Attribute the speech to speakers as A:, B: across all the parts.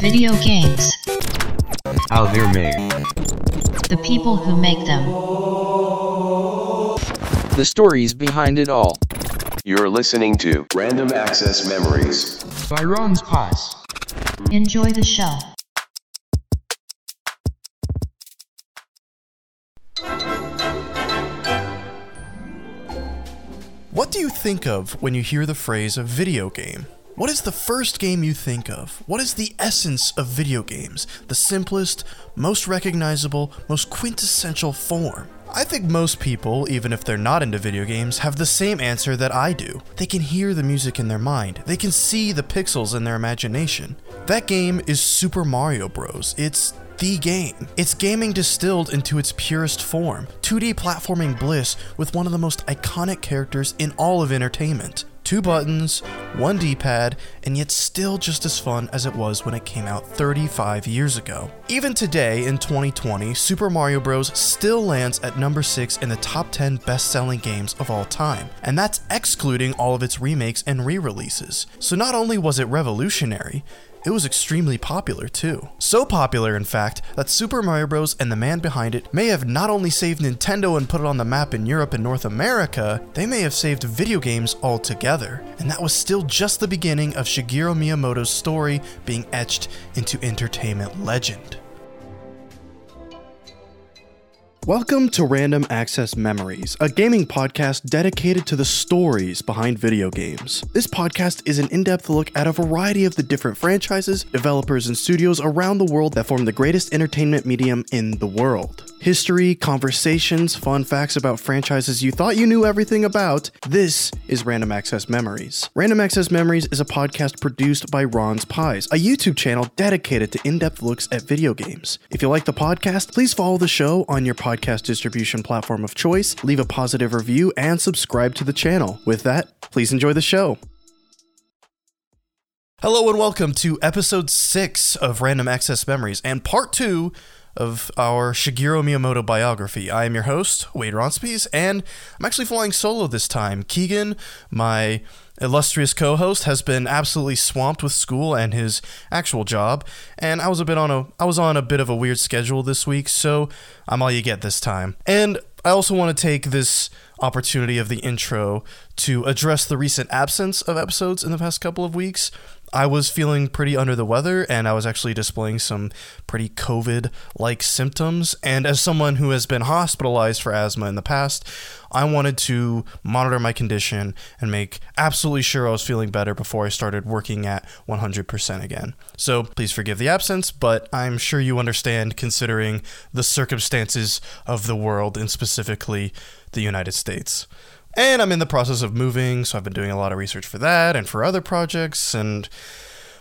A: Video games.
B: How they're made.
A: The people who make them.
C: The stories behind it all.
D: You're listening to Random Access Memories.
B: By Ron's Pies.
A: Enjoy the show.
E: What do you think of when you hear the phrase a video game? What is the first game you think of? What is the essence of video games? The simplest, most recognizable, most quintessential form? I think most people, even if they're not into video games, have the same answer that I do. They can hear the music in their mind. They can see the pixels in their imagination. That game is Super Mario Bros. It's the game. It's gaming distilled into its purest form. 2D platforming bliss with one of the most iconic characters in all of entertainment. Two buttons, one D pad, and yet still just as fun as it was when it came out 35 years ago. Even today, in 2020, Super Mario Bros. still lands at number 6 in the top 10 best selling games of all time, and that's excluding all of its remakes and re releases. So not only was it revolutionary, it was extremely popular too. So popular, in fact, that Super Mario Bros. and the man behind it may have not only saved Nintendo and put it on the map in Europe and North America, they may have saved video games altogether. And that was still just the beginning of Shigeru Miyamoto's story being etched into entertainment legend. Welcome to Random Access Memories, a gaming podcast dedicated to the stories behind video games. This podcast is an in depth look at a variety of the different franchises, developers, and studios around the world that form the greatest entertainment medium in the world. History, conversations, fun facts about franchises you thought you knew everything about. This is Random Access Memories. Random Access Memories is a podcast produced by Ron's Pies, a YouTube channel dedicated to in depth looks at video games. If you like the podcast, please follow the show on your podcast distribution platform of choice, leave a positive review, and subscribe to the channel. With that, please enjoy the show. Hello and welcome to episode 6 of Random Access Memories and part 2 of our Shigeru Miyamoto biography. I am your host, Wade Ronspies, and I'm actually flying solo this time. Keegan, my illustrious co-host, has been absolutely swamped with school and his actual job, and I was a bit on a I was on a bit of a weird schedule this week, so I'm all you get this time. And I also want to take this opportunity of the intro to address the recent absence of episodes in the past couple of weeks. I was feeling pretty under the weather and I was actually displaying some pretty COVID like symptoms. And as someone who has been hospitalized for asthma in the past, I wanted to monitor my condition and make absolutely sure I was feeling better before I started working at 100% again. So please forgive the absence, but I'm sure you understand considering the circumstances of the world and specifically the United States. And I'm in the process of moving, so I've been doing a lot of research for that and for other projects, and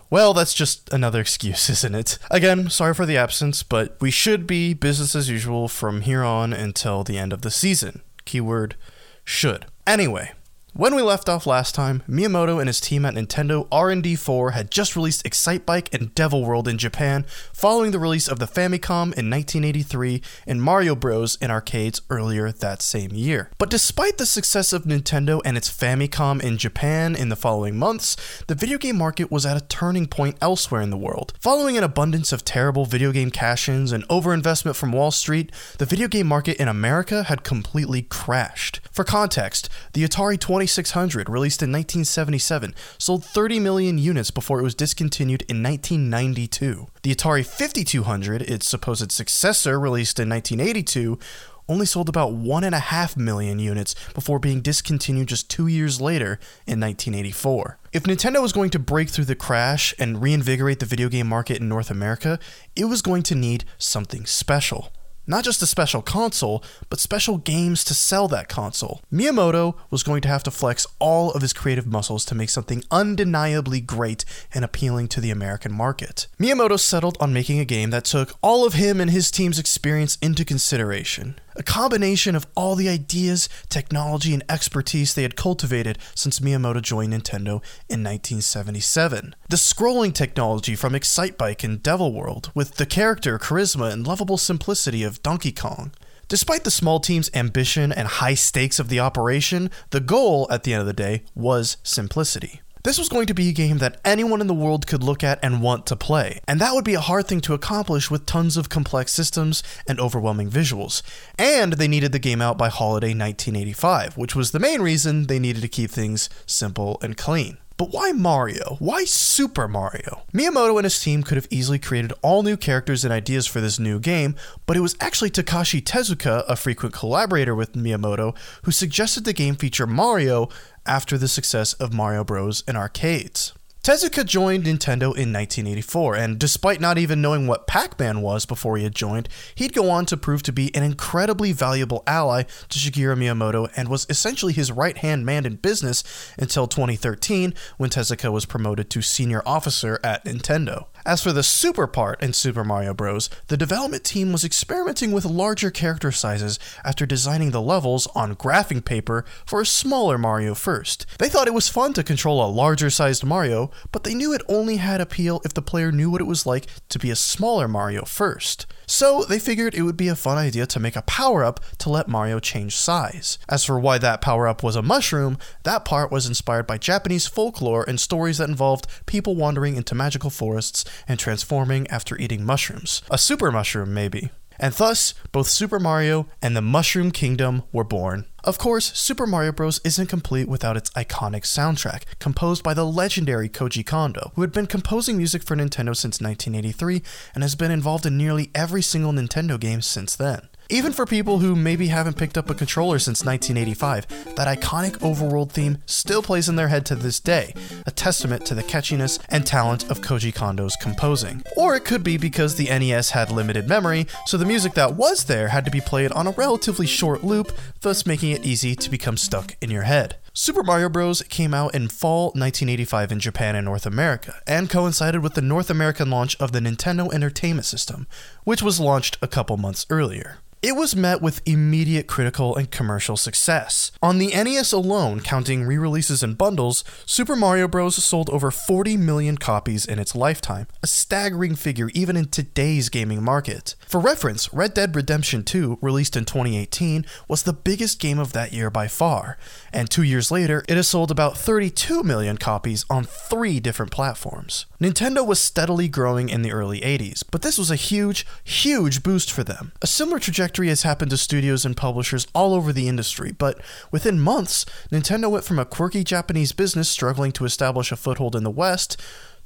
E: well, that's just another excuse, isn't it? Again, sorry for the absence, but we should be business as usual from here on until the end of the season. Keyword should. Anyway, when we left off last time, Miyamoto and his team at Nintendo R&D4 had just released Excitebike and Devil World in Japan, following the release of the Famicom in 1983 and Mario Bros. in arcades earlier that same year. But despite the success of Nintendo and its Famicom in Japan in the following months, the video game market was at a turning point elsewhere in the world. Following an abundance of terrible video game cash-ins and overinvestment from Wall Street, the video game market in America had completely crashed. For context, the Atari 20 2600, released in 1977, sold 30 million units before it was discontinued in 1992. The Atari 5200, its supposed successor, released in 1982, only sold about 1.5 million units before being discontinued just two years later in 1984. If Nintendo was going to break through the crash and reinvigorate the video game market in North America, it was going to need something special Not just a special console, but special games to sell that console. Miyamoto was going to have to flex all of his creative muscles to make something undeniably great and appealing to the American market. Miyamoto settled on making a game that took all of him and his team's experience into consideration. A combination of all the ideas, technology, and expertise they had cultivated since Miyamoto joined Nintendo in 1977. The scrolling technology from Excitebike and Devil World, with the character, charisma, and lovable simplicity of Donkey Kong. Despite the small team's ambition and high stakes of the operation, the goal, at the end of the day, was simplicity. This was going to be a game that anyone in the world could look at and want to play, and that would be a hard thing to accomplish with tons of complex systems and overwhelming visuals. And they needed the game out by holiday 1985, which was the main reason they needed to keep things simple and clean. But why Mario? Why Super Mario? Miyamoto and his team could have easily created all new characters and ideas for this new game, but it was actually Takashi Tezuka, a frequent collaborator with Miyamoto, who suggested the game feature Mario after the success of Mario Bros. in arcades. Tezuka joined Nintendo in 1984, and despite not even knowing what Pac Man was before he had joined, he'd go on to prove to be an incredibly valuable ally to Shigeru Miyamoto and was essentially his right hand man in business until 2013 when Tezuka was promoted to senior officer at Nintendo. As for the super part in Super Mario Bros., the development team was experimenting with larger character sizes after designing the levels on graphing paper for a smaller Mario first. They thought it was fun to control a larger sized Mario, but they knew it only had appeal if the player knew what it was like to be a smaller Mario first. So they figured it would be a fun idea to make a power up to let Mario change size. As for why that power up was a mushroom, that part was inspired by Japanese folklore and stories that involved people wandering into magical forests and transforming after eating mushrooms. A super mushroom, maybe. And thus, both Super Mario and the Mushroom Kingdom were born. Of course, Super Mario Bros. isn't complete without its iconic soundtrack, composed by the legendary Koji Kondo, who had been composing music for Nintendo since 1983 and has been involved in nearly every single Nintendo game since then. Even for people who maybe haven't picked up a controller since 1985, that iconic overworld theme still plays in their head to this day, a testament to the catchiness and talent of Koji Kondo's composing. Or it could be because the NES had limited memory, so the music that was there had to be played on a relatively short loop, thus making it easy to become stuck in your head. Super Mario Bros. came out in fall 1985 in Japan and North America, and coincided with the North American launch of the Nintendo Entertainment System, which was launched a couple months earlier. It was met with immediate critical and commercial success. On the NES alone, counting re releases and bundles, Super Mario Bros. sold over 40 million copies in its lifetime, a staggering figure even in today's gaming market. For reference, Red Dead Redemption 2, released in 2018, was the biggest game of that year by far, and two years later, it has sold about 32 million copies on three different platforms. Nintendo was steadily growing in the early 80s, but this was a huge, huge boost for them. A similar trajectory has happened to studios and publishers all over the industry, but within months, Nintendo went from a quirky Japanese business struggling to establish a foothold in the West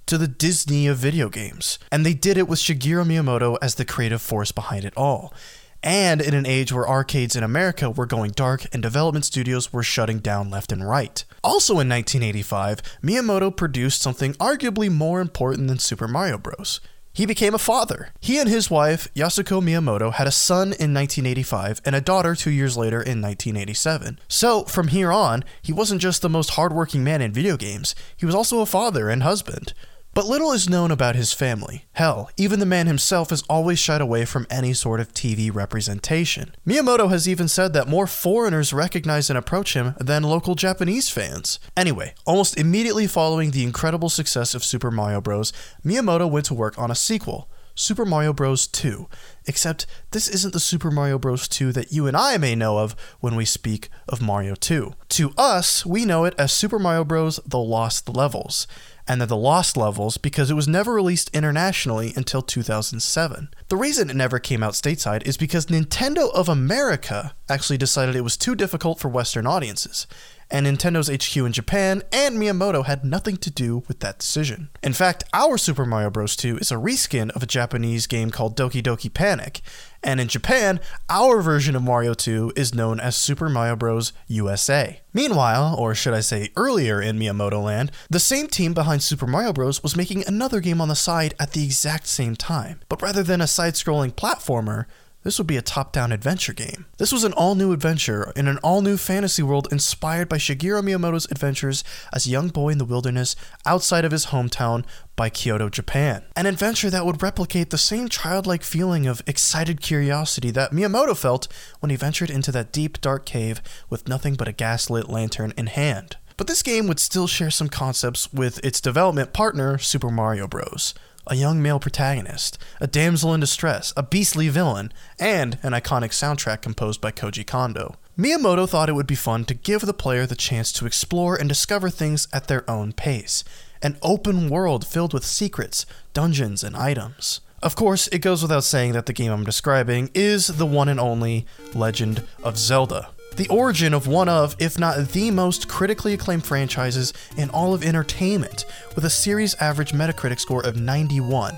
E: to the Disney of video games. And they did it with Shigeru Miyamoto as the creative force behind it all. And in an age where arcades in America were going dark and development studios were shutting down left and right. Also in 1985, Miyamoto produced something arguably more important than Super Mario Bros. He became a father. He and his wife, Yasuko Miyamoto, had a son in 1985 and a daughter two years later in 1987. So, from here on, he wasn't just the most hardworking man in video games, he was also a father and husband. But little is known about his family. Hell, even the man himself has always shied away from any sort of TV representation. Miyamoto has even said that more foreigners recognize and approach him than local Japanese fans. Anyway, almost immediately following the incredible success of Super Mario Bros., Miyamoto went to work on a sequel. Super Mario Bros. 2. Except this isn't the Super Mario Bros. 2 that you and I may know of when we speak of Mario 2. To us, we know it as Super Mario Bros. The Lost Levels and they're the Lost Levels because it was never released internationally until 2007. The reason it never came out stateside is because Nintendo of America actually decided it was too difficult for Western audiences. And Nintendo's HQ in Japan and Miyamoto had nothing to do with that decision. In fact, our Super Mario Bros. 2 is a reskin of a Japanese game called Doki Doki Panic, and in Japan, our version of Mario 2 is known as Super Mario Bros. USA. Meanwhile, or should I say earlier in Miyamoto land, the same team behind Super Mario Bros. was making another game on the side at the exact same time. But rather than a side scrolling platformer, this would be a top down adventure game. This was an all new adventure in an all new fantasy world inspired by Shigeru Miyamoto's adventures as a young boy in the wilderness outside of his hometown by Kyoto, Japan. An adventure that would replicate the same childlike feeling of excited curiosity that Miyamoto felt when he ventured into that deep, dark cave with nothing but a gaslit lantern in hand. But this game would still share some concepts with its development partner, Super Mario Bros a young male protagonist, a damsel in distress, a beastly villain, and an iconic soundtrack composed by Koji Kondo. Miyamoto thought it would be fun to give the player the chance to explore and discover things at their own pace. An open world filled with secrets, dungeons, and items. Of course, it goes without saying that the game I'm describing is the one and only Legend of Zelda the origin of one of, if not the most critically acclaimed franchises in all of entertainment, with a series average Metacritic score of 91,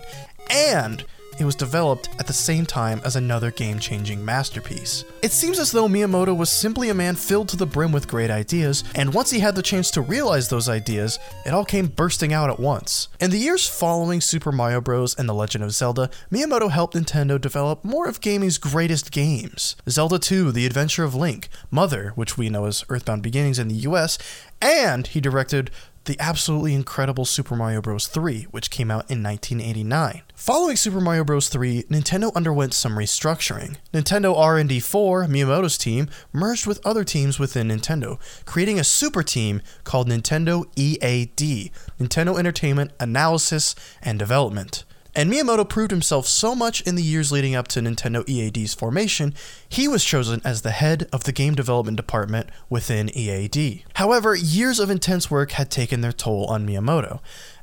E: and it was developed at the same time as another game changing masterpiece. It seems as though Miyamoto was simply a man filled to the brim with great ideas, and once he had the chance to realize those ideas, it all came bursting out at once. In the years following Super Mario Bros. and The Legend of Zelda, Miyamoto helped Nintendo develop more of gaming's greatest games Zelda 2, The Adventure of Link, Mother, which we know as Earthbound Beginnings in the US, and he directed the absolutely incredible Super Mario Bros. 3, which came out in 1989. Following Super Mario Bros. 3, Nintendo underwent some restructuring. Nintendo R&D 4, Miyamoto's team, merged with other teams within Nintendo, creating a super team called Nintendo EAD, Nintendo Entertainment Analysis and Development. And Miyamoto proved himself so much in the years leading up to Nintendo EAD's formation, he was chosen as the head of the game development department within EAD. However, years of intense work had taken their toll on Miyamoto.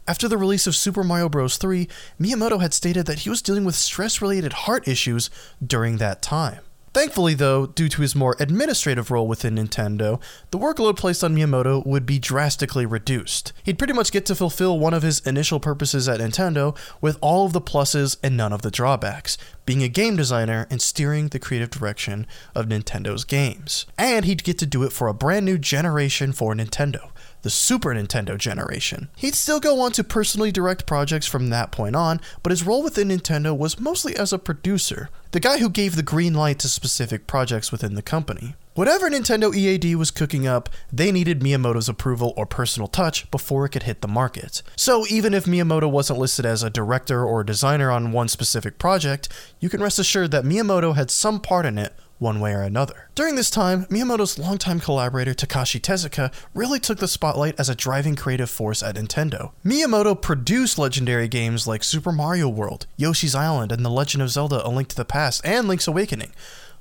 E: After the release of Super Mario Bros. 3, Miyamoto had stated that he was dealing with stress related heart issues during that time. Thankfully, though, due to his more administrative role within Nintendo, the workload placed on Miyamoto would be drastically reduced. He'd pretty much get to fulfill one of his initial purposes at Nintendo with all of the pluses and none of the drawbacks, being a game designer and steering the creative direction of Nintendo's games. And he'd get to do it for a brand new generation for Nintendo the Super Nintendo generation. He'd still go on to personally direct projects from that point on, but his role within Nintendo was mostly as a producer, the guy who gave the green light to specific projects within the company. Whatever Nintendo EAD was cooking up, they needed Miyamoto's approval or personal touch before it could hit the market. So even if Miyamoto wasn't listed as a director or designer on one specific project, you can rest assured that Miyamoto had some part in it one way or another. During this time, Miyamoto's longtime collaborator Takashi Tezuka really took the spotlight as a driving creative force at Nintendo. Miyamoto produced legendary games like Super Mario World, Yoshi's Island, and The Legend of Zelda A Link to the Past, and Link's Awakening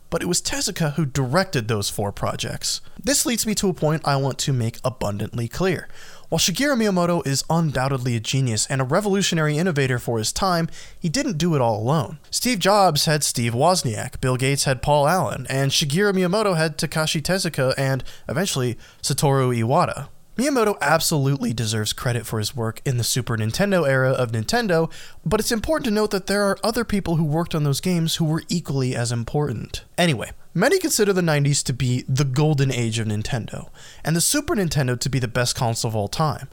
E: but it was Tezuka who directed those four projects. This leads me to a point I want to make abundantly clear. While Shigeru Miyamoto is undoubtedly a genius and a revolutionary innovator for his time, he didn't do it all alone. Steve Jobs had Steve Wozniak, Bill Gates had Paul Allen, and Shigeru Miyamoto had Takashi Tezuka and, eventually, Satoru Iwata. Miyamoto absolutely deserves credit for his work in the Super Nintendo era of Nintendo, but it's important to note that there are other people who worked on those games who were equally as important. Anyway, Many consider the 90s to be the golden age of Nintendo, and the Super Nintendo to be the best console of all time.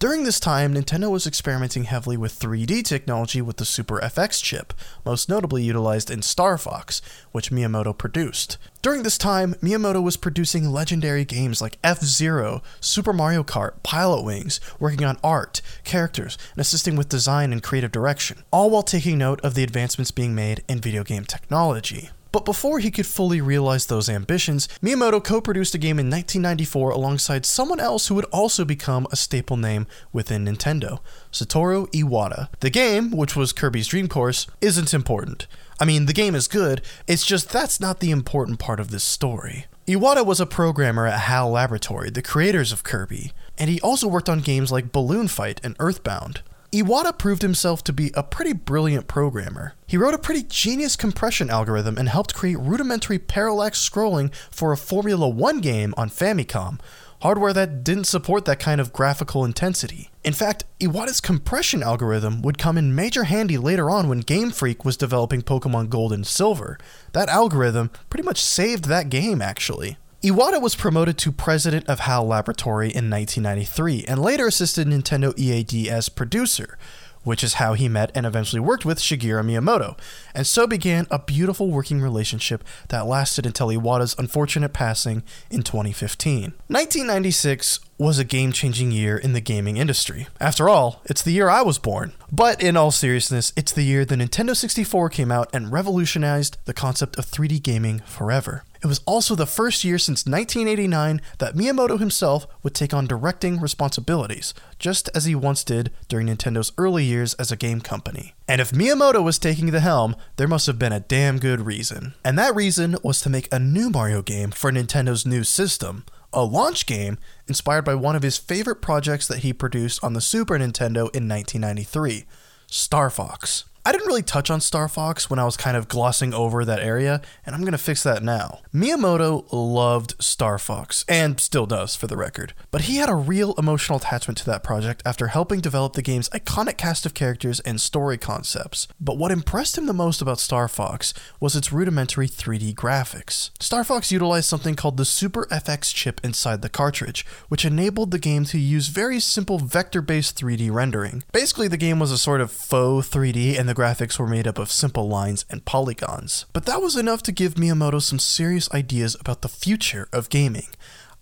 E: During this time, Nintendo was experimenting heavily with 3D technology with the Super FX chip, most notably utilized in Star Fox, which Miyamoto produced. During this time, Miyamoto was producing legendary games like F Zero, Super Mario Kart, Pilotwings, working on art, characters, and assisting with design and creative direction, all while taking note of the advancements being made in video game technology. But before he could fully realize those ambitions, Miyamoto co produced a game in 1994 alongside someone else who would also become a staple name within Nintendo Satoru Iwata. The game, which was Kirby's Dream Course, isn't important. I mean, the game is good, it's just that's not the important part of this story. Iwata was a programmer at HAL Laboratory, the creators of Kirby, and he also worked on games like Balloon Fight and Earthbound. Iwata proved himself to be a pretty brilliant programmer. He wrote a pretty genius compression algorithm and helped create rudimentary parallax scrolling for a Formula 1 game on Famicom, hardware that didn't support that kind of graphical intensity. In fact, Iwata's compression algorithm would come in major handy later on when Game Freak was developing Pokemon Gold and Silver. That algorithm pretty much saved that game, actually. Iwata was promoted to president of HAL Laboratory in 1993 and later assisted Nintendo EAD as producer, which is how he met and eventually worked with Shigeru Miyamoto. And so began a beautiful working relationship that lasted until Iwata's unfortunate passing in 2015. 1996 was a game changing year in the gaming industry. After all, it's the year I was born. But in all seriousness, it's the year the Nintendo 64 came out and revolutionized the concept of 3D gaming forever. It was also the first year since 1989 that Miyamoto himself would take on directing responsibilities, just as he once did during Nintendo's early years as a game company. And if Miyamoto was taking the helm, there must have been a damn good reason. And that reason was to make a new Mario game for Nintendo's new system, a launch game inspired by one of his favorite projects that he produced on the Super Nintendo in 1993, Star Fox. I didn't really touch on Star Fox when I was kind of glossing over that area, and I'm gonna fix that now. Miyamoto loved Star Fox, and still does for the record, but he had a real emotional attachment to that project after helping develop the game's iconic cast of characters and story concepts. But what impressed him the most about Star Fox was its rudimentary 3D graphics. Star Fox utilized something called the Super FX chip inside the cartridge, which enabled the game to use very simple vector based 3D rendering. Basically, the game was a sort of faux 3D, and the graphics were made up of simple lines and polygons. But that was enough to give Miyamoto some serious ideas about the future of gaming.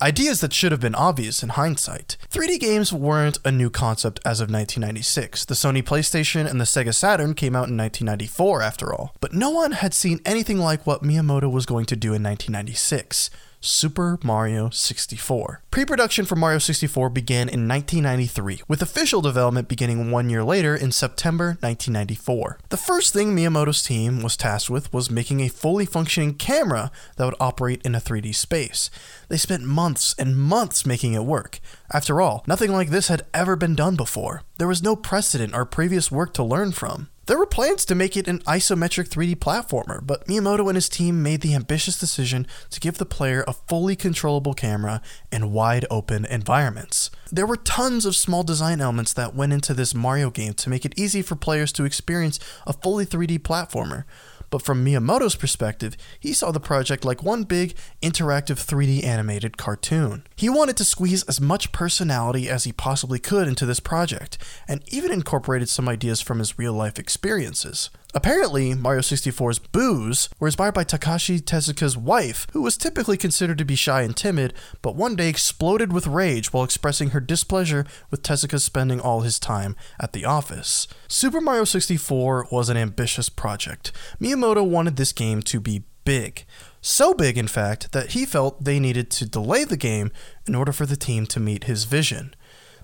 E: Ideas that should have been obvious in hindsight. 3D games weren't a new concept as of 1996. The Sony PlayStation and the Sega Saturn came out in 1994, after all. But no one had seen anything like what Miyamoto was going to do in 1996. Super Mario 64. Pre production for Mario 64 began in 1993, with official development beginning one year later in September 1994. The first thing Miyamoto's team was tasked with was making a fully functioning camera that would operate in a 3D space. They spent months and months making it work. After all, nothing like this had ever been done before. There was no precedent or previous work to learn from. There were plans to make it an isometric 3D platformer, but Miyamoto and his team made the ambitious decision to give the player a fully controllable camera in wide open environments. There were tons of small design elements that went into this Mario game to make it easy for players to experience a fully 3D platformer. But from Miyamoto's perspective, he saw the project like one big, interactive 3D animated cartoon. He wanted to squeeze as much personality as he possibly could into this project, and even incorporated some ideas from his real life experiences. Apparently, Mario 64's boos were inspired by Takashi Tezuka's wife, who was typically considered to be shy and timid, but one day exploded with rage while expressing her displeasure with Tezuka spending all his time at the office. Super Mario 64 was an ambitious project. Miyamoto wanted this game to be big. So big, in fact, that he felt they needed to delay the game in order for the team to meet his vision.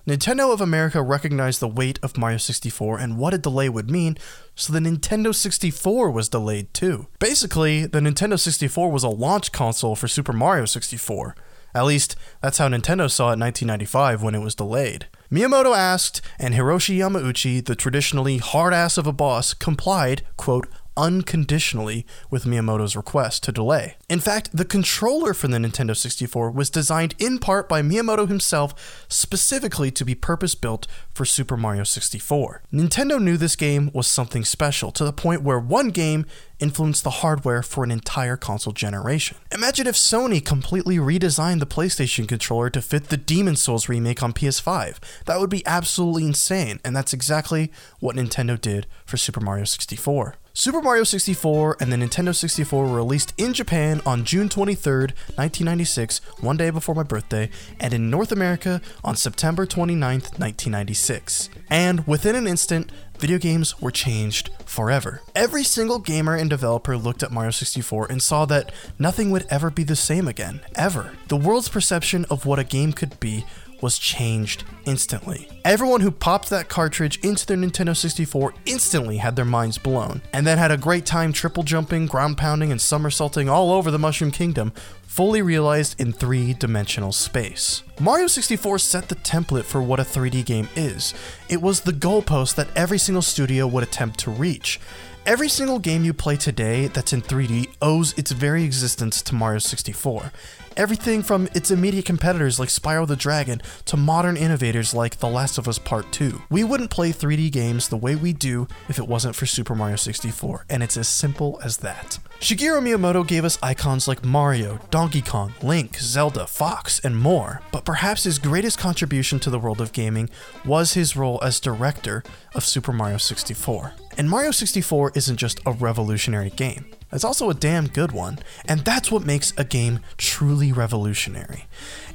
E: Nintendo of America recognized the weight of Mario 64 and what a delay would mean, so the Nintendo 64 was delayed too. Basically, the Nintendo 64 was a launch console for Super Mario 64. At least, that's how Nintendo saw it in 1995 when it was delayed. Miyamoto asked, and Hiroshi Yamauchi, the traditionally hard ass of a boss, complied, quote, unconditionally with Miyamoto's request to delay. In fact, the controller for the Nintendo 64 was designed in part by Miyamoto himself specifically to be purpose built for Super Mario 64. Nintendo knew this game was something special to the point where one game influenced the hardware for an entire console generation. Imagine if Sony completely redesigned the PlayStation controller to fit the Demon Souls remake on PS5. That would be absolutely insane, and that's exactly what Nintendo did for Super Mario 64. Super Mario 64 and the Nintendo 64 were released in Japan on June 23rd, 1996, one day before my birthday, and in North America on September 29th, 1996. And within an instant, video games were changed forever. Every single gamer and developer looked at Mario 64 and saw that nothing would ever be the same again, ever. The world's perception of what a game could be was changed instantly. Everyone who popped that cartridge into their Nintendo 64 instantly had their minds blown, and then had a great time triple jumping, ground pounding, and somersaulting all over the Mushroom Kingdom, fully realized in three dimensional space. Mario 64 set the template for what a 3D game is. It was the goalpost that every single studio would attempt to reach. Every single game you play today that's in 3D owes its very existence to Mario 64. Everything from its immediate competitors like Spyro the Dragon to modern innovators like The Last of Us Part 2. We wouldn't play 3D games the way we do if it wasn't for Super Mario 64, and it's as simple as that. Shigeru Miyamoto gave us icons like Mario, Donkey Kong, Link, Zelda, Fox, and more, but perhaps his greatest contribution to the world of gaming was his role as director of Super Mario 64. And Mario 64 isn't just a revolutionary game. It's also a damn good one, and that's what makes a game truly revolutionary.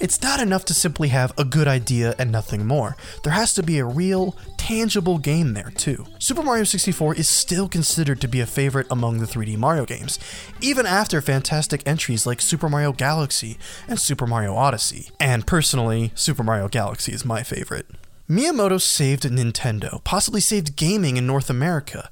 E: It's not enough to simply have a good idea and nothing more. There has to be a real, tangible game there too. Super Mario 64 is still considered to be a favorite among the 3D Mario games, even after fantastic entries like Super Mario Galaxy and Super Mario Odyssey. And personally, Super Mario Galaxy is my favorite. Miyamoto saved Nintendo, possibly saved gaming in North America,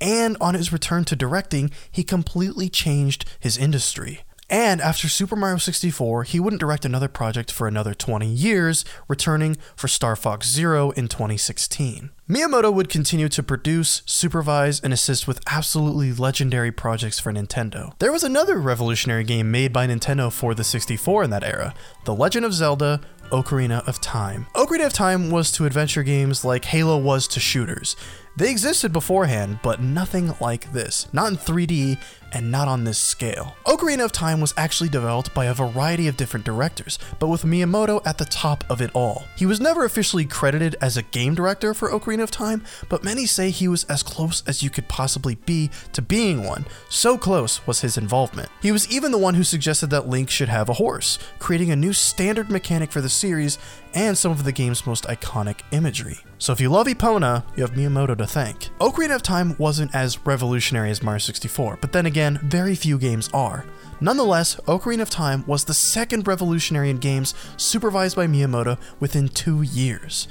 E: and on his return to directing, he completely changed his industry. And after Super Mario 64, he wouldn't direct another project for another 20 years, returning for Star Fox Zero in 2016. Miyamoto would continue to produce, supervise, and assist with absolutely legendary projects for Nintendo. There was another revolutionary game made by Nintendo for the 64 in that era The Legend of Zelda Ocarina of Time. Ocarina of Time was to adventure games like Halo was to shooters. They existed beforehand, but nothing like this. Not in 3D and not on this scale. Ocarina of Time was actually developed by a variety of different directors, but with Miyamoto at the top of it all. He was never officially credited as a game director for Ocarina of Time, but many say he was as close as you could possibly be to being one. So close was his involvement. He was even the one who suggested that Link should have a horse, creating a new standard mechanic for the series and some of the game's most iconic imagery. So if you love Epona, you have Miyamoto to thank. Ocarina of Time wasn't as revolutionary as Mario 64, but then again, very few games are. Nonetheless, Ocarina of Time was the second revolutionary in games supervised by Miyamoto within two years.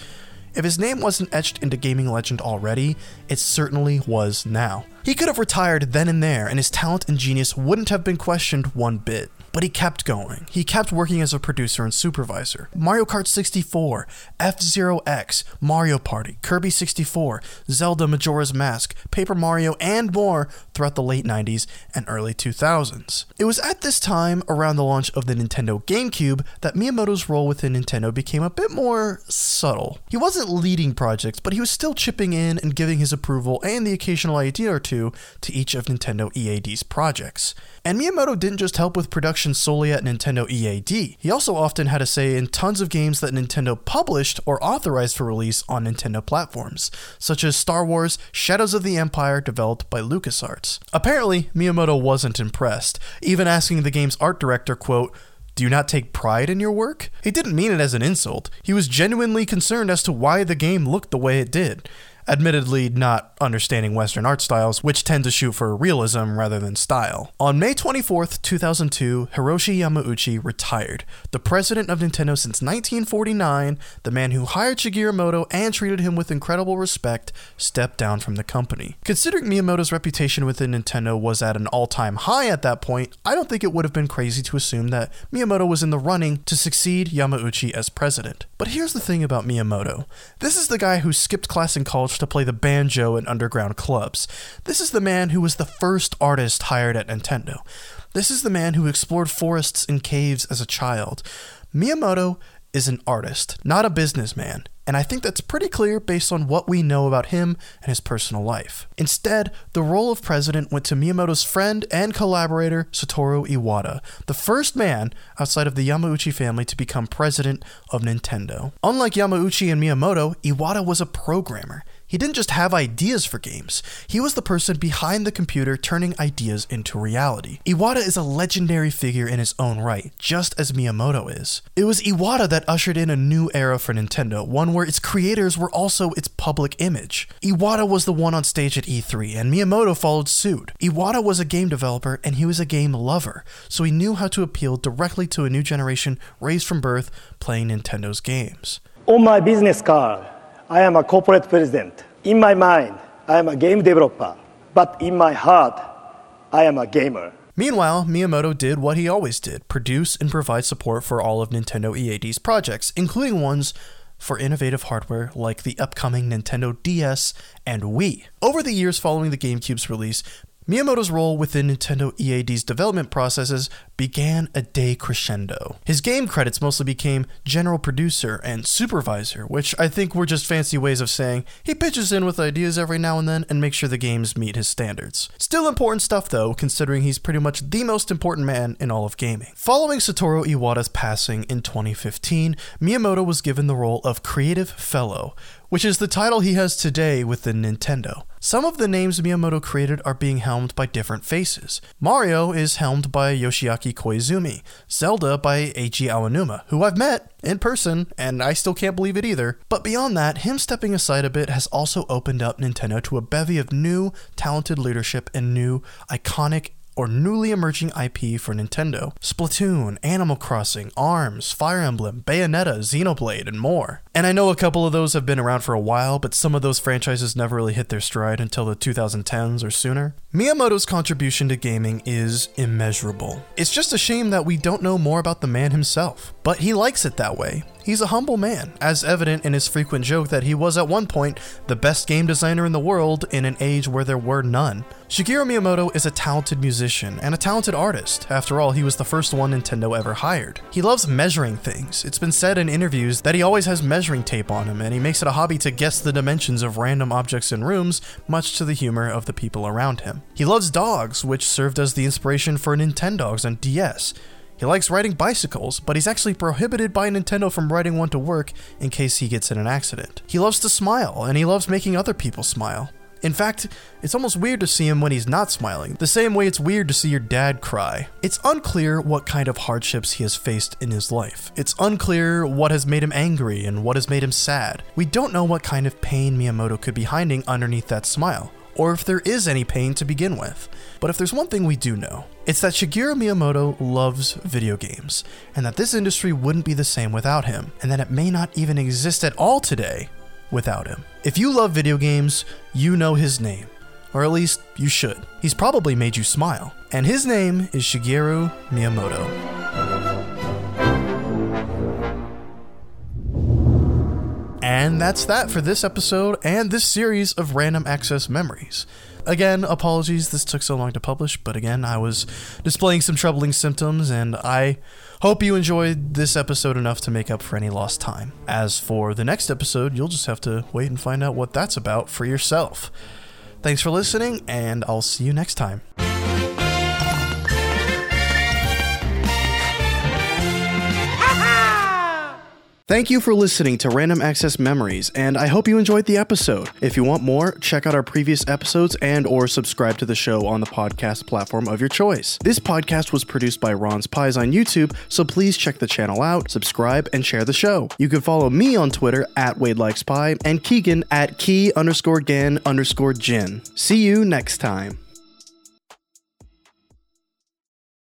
E: If his name wasn't etched into gaming legend already, it certainly was now. He could have retired then and there, and his talent and genius wouldn't have been questioned one bit. But he kept going. He kept working as a producer and supervisor. Mario Kart 64, F Zero X, Mario Party, Kirby 64, Zelda Majora's Mask, Paper Mario, and more throughout the late 90s and early 2000s. It was at this time, around the launch of the Nintendo GameCube, that Miyamoto's role within Nintendo became a bit more subtle. He wasn't leading projects, but he was still chipping in and giving his approval and the occasional idea or two to each of Nintendo EAD's projects. And Miyamoto didn't just help with production solely at Nintendo EAD, he also often had a say in tons of games that Nintendo published or authorized for release on Nintendo platforms, such as Star Wars Shadows of the Empire, developed by LucasArts. Apparently, Miyamoto wasn't impressed, even asking the game's art director, quote, do you not take pride in your work? He didn't mean it as an insult. He was genuinely concerned as to why the game looked the way it did admittedly not understanding Western art styles, which tend to shoot for realism rather than style. On May 24th, 2002, Hiroshi Yamauchi retired, the president of Nintendo since 1949, the man who hired Shigeru Miyamoto and treated him with incredible respect, stepped down from the company. Considering Miyamoto's reputation within Nintendo was at an all-time high at that point, I don't think it would have been crazy to assume that Miyamoto was in the running to succeed Yamauchi as president. But here's the thing about Miyamoto. This is the guy who skipped class in college to play the banjo in underground clubs. This is the man who was the first artist hired at Nintendo. This is the man who explored forests and caves as a child. Miyamoto is an artist, not a businessman, and I think that's pretty clear based on what we know about him and his personal life. Instead, the role of president went to Miyamoto's friend and collaborator Satoru Iwata, the first man outside of the Yamauchi family to become president of Nintendo. Unlike Yamauchi and Miyamoto, Iwata was a programmer. He didn't just have ideas for games, he was the person behind the computer turning ideas into reality. Iwata is a legendary figure in his own right, just as Miyamoto is. It was Iwata that ushered in a new era for Nintendo, one where its creators were also its public image. Iwata was the one on stage at E3, and Miyamoto followed suit. Iwata was a game developer and he was a game lover, so he knew how to appeal directly to a new generation raised from birth playing Nintendo's games.
F: On my business card, I am a corporate president. In my mind, I am a game developer. But in my heart, I am a gamer.
E: Meanwhile, Miyamoto did what he always did produce and provide support for all of Nintendo EAD's projects, including ones for innovative hardware like the upcoming Nintendo DS and Wii. Over the years following the GameCube's release, Miyamoto's role within Nintendo EAD's development processes began a decrescendo. His game credits mostly became general producer and supervisor, which I think were just fancy ways of saying he pitches in with ideas every now and then and makes sure the games meet his standards. Still important stuff though, considering he's pretty much the most important man in all of gaming. Following Satoru Iwata's passing in 2015, Miyamoto was given the role of Creative Fellow, which is the title he has today within Nintendo. Some of the names Miyamoto created are being helmed by different faces. Mario is helmed by Yoshiaki Koizumi, Zelda by Eiji Aonuma, who I've met in person, and I still can't believe it either. But beyond that, him stepping aside a bit has also opened up Nintendo to a bevy of new, talented leadership and new, iconic or newly emerging IP for Nintendo Splatoon, Animal Crossing, ARMS, Fire Emblem, Bayonetta, Xenoblade, and more. And I know a couple of those have been around for a while, but some of those franchises never really hit their stride until the 2010s or sooner. Miyamoto's contribution to gaming is immeasurable. It's just a shame that we don't know more about the man himself, but he likes it that way. He's a humble man, as evident in his frequent joke that he was at one point the best game designer in the world in an age where there were none. Shigeru Miyamoto is a talented musician and a talented artist. After all, he was the first one Nintendo ever hired. He loves measuring things. It's been said in interviews that he always has measuring tape on him, and he makes it a hobby to guess the dimensions of random objects in rooms, much to the humor of the people around him. He loves dogs, which served as the inspiration for Nintendogs on DS. He likes riding bicycles, but he's actually prohibited by Nintendo from riding one to work in case he gets in an accident. He loves to smile, and he loves making other people smile. In fact, it's almost weird to see him when he's not smiling, the same way it's weird to see your dad cry. It's unclear what kind of hardships he has faced in his life. It's unclear what has made him angry and what has made him sad. We don't know what kind of pain Miyamoto could be hiding underneath that smile, or if there is any pain to begin with. But if there's one thing we do know, it's that Shigeru Miyamoto loves video games, and that this industry wouldn't be the same without him, and that it may not even exist at all today without him. If you love video games, you know his name. Or at least you should. He's probably made you smile. And his name is Shigeru Miyamoto. And that's that for this episode and this series of Random Access Memories. Again, apologies this took so long to publish, but again, I was displaying some troubling symptoms, and I hope you enjoyed this episode enough to make up for any lost time. As for the next episode, you'll just have to wait and find out what that's about for yourself. Thanks for listening, and I'll see you next time. Thank you for listening to Random Access Memories, and I hope you enjoyed the episode. If you want more, check out our previous episodes and or subscribe to the show on the podcast platform of your choice. This podcast was produced by Ron's Pies on YouTube, so please check the channel out, subscribe, and share the show. You can follow me on Twitter at Wade Likes Pie and Keegan at key underscore gan underscore gin. See you next time.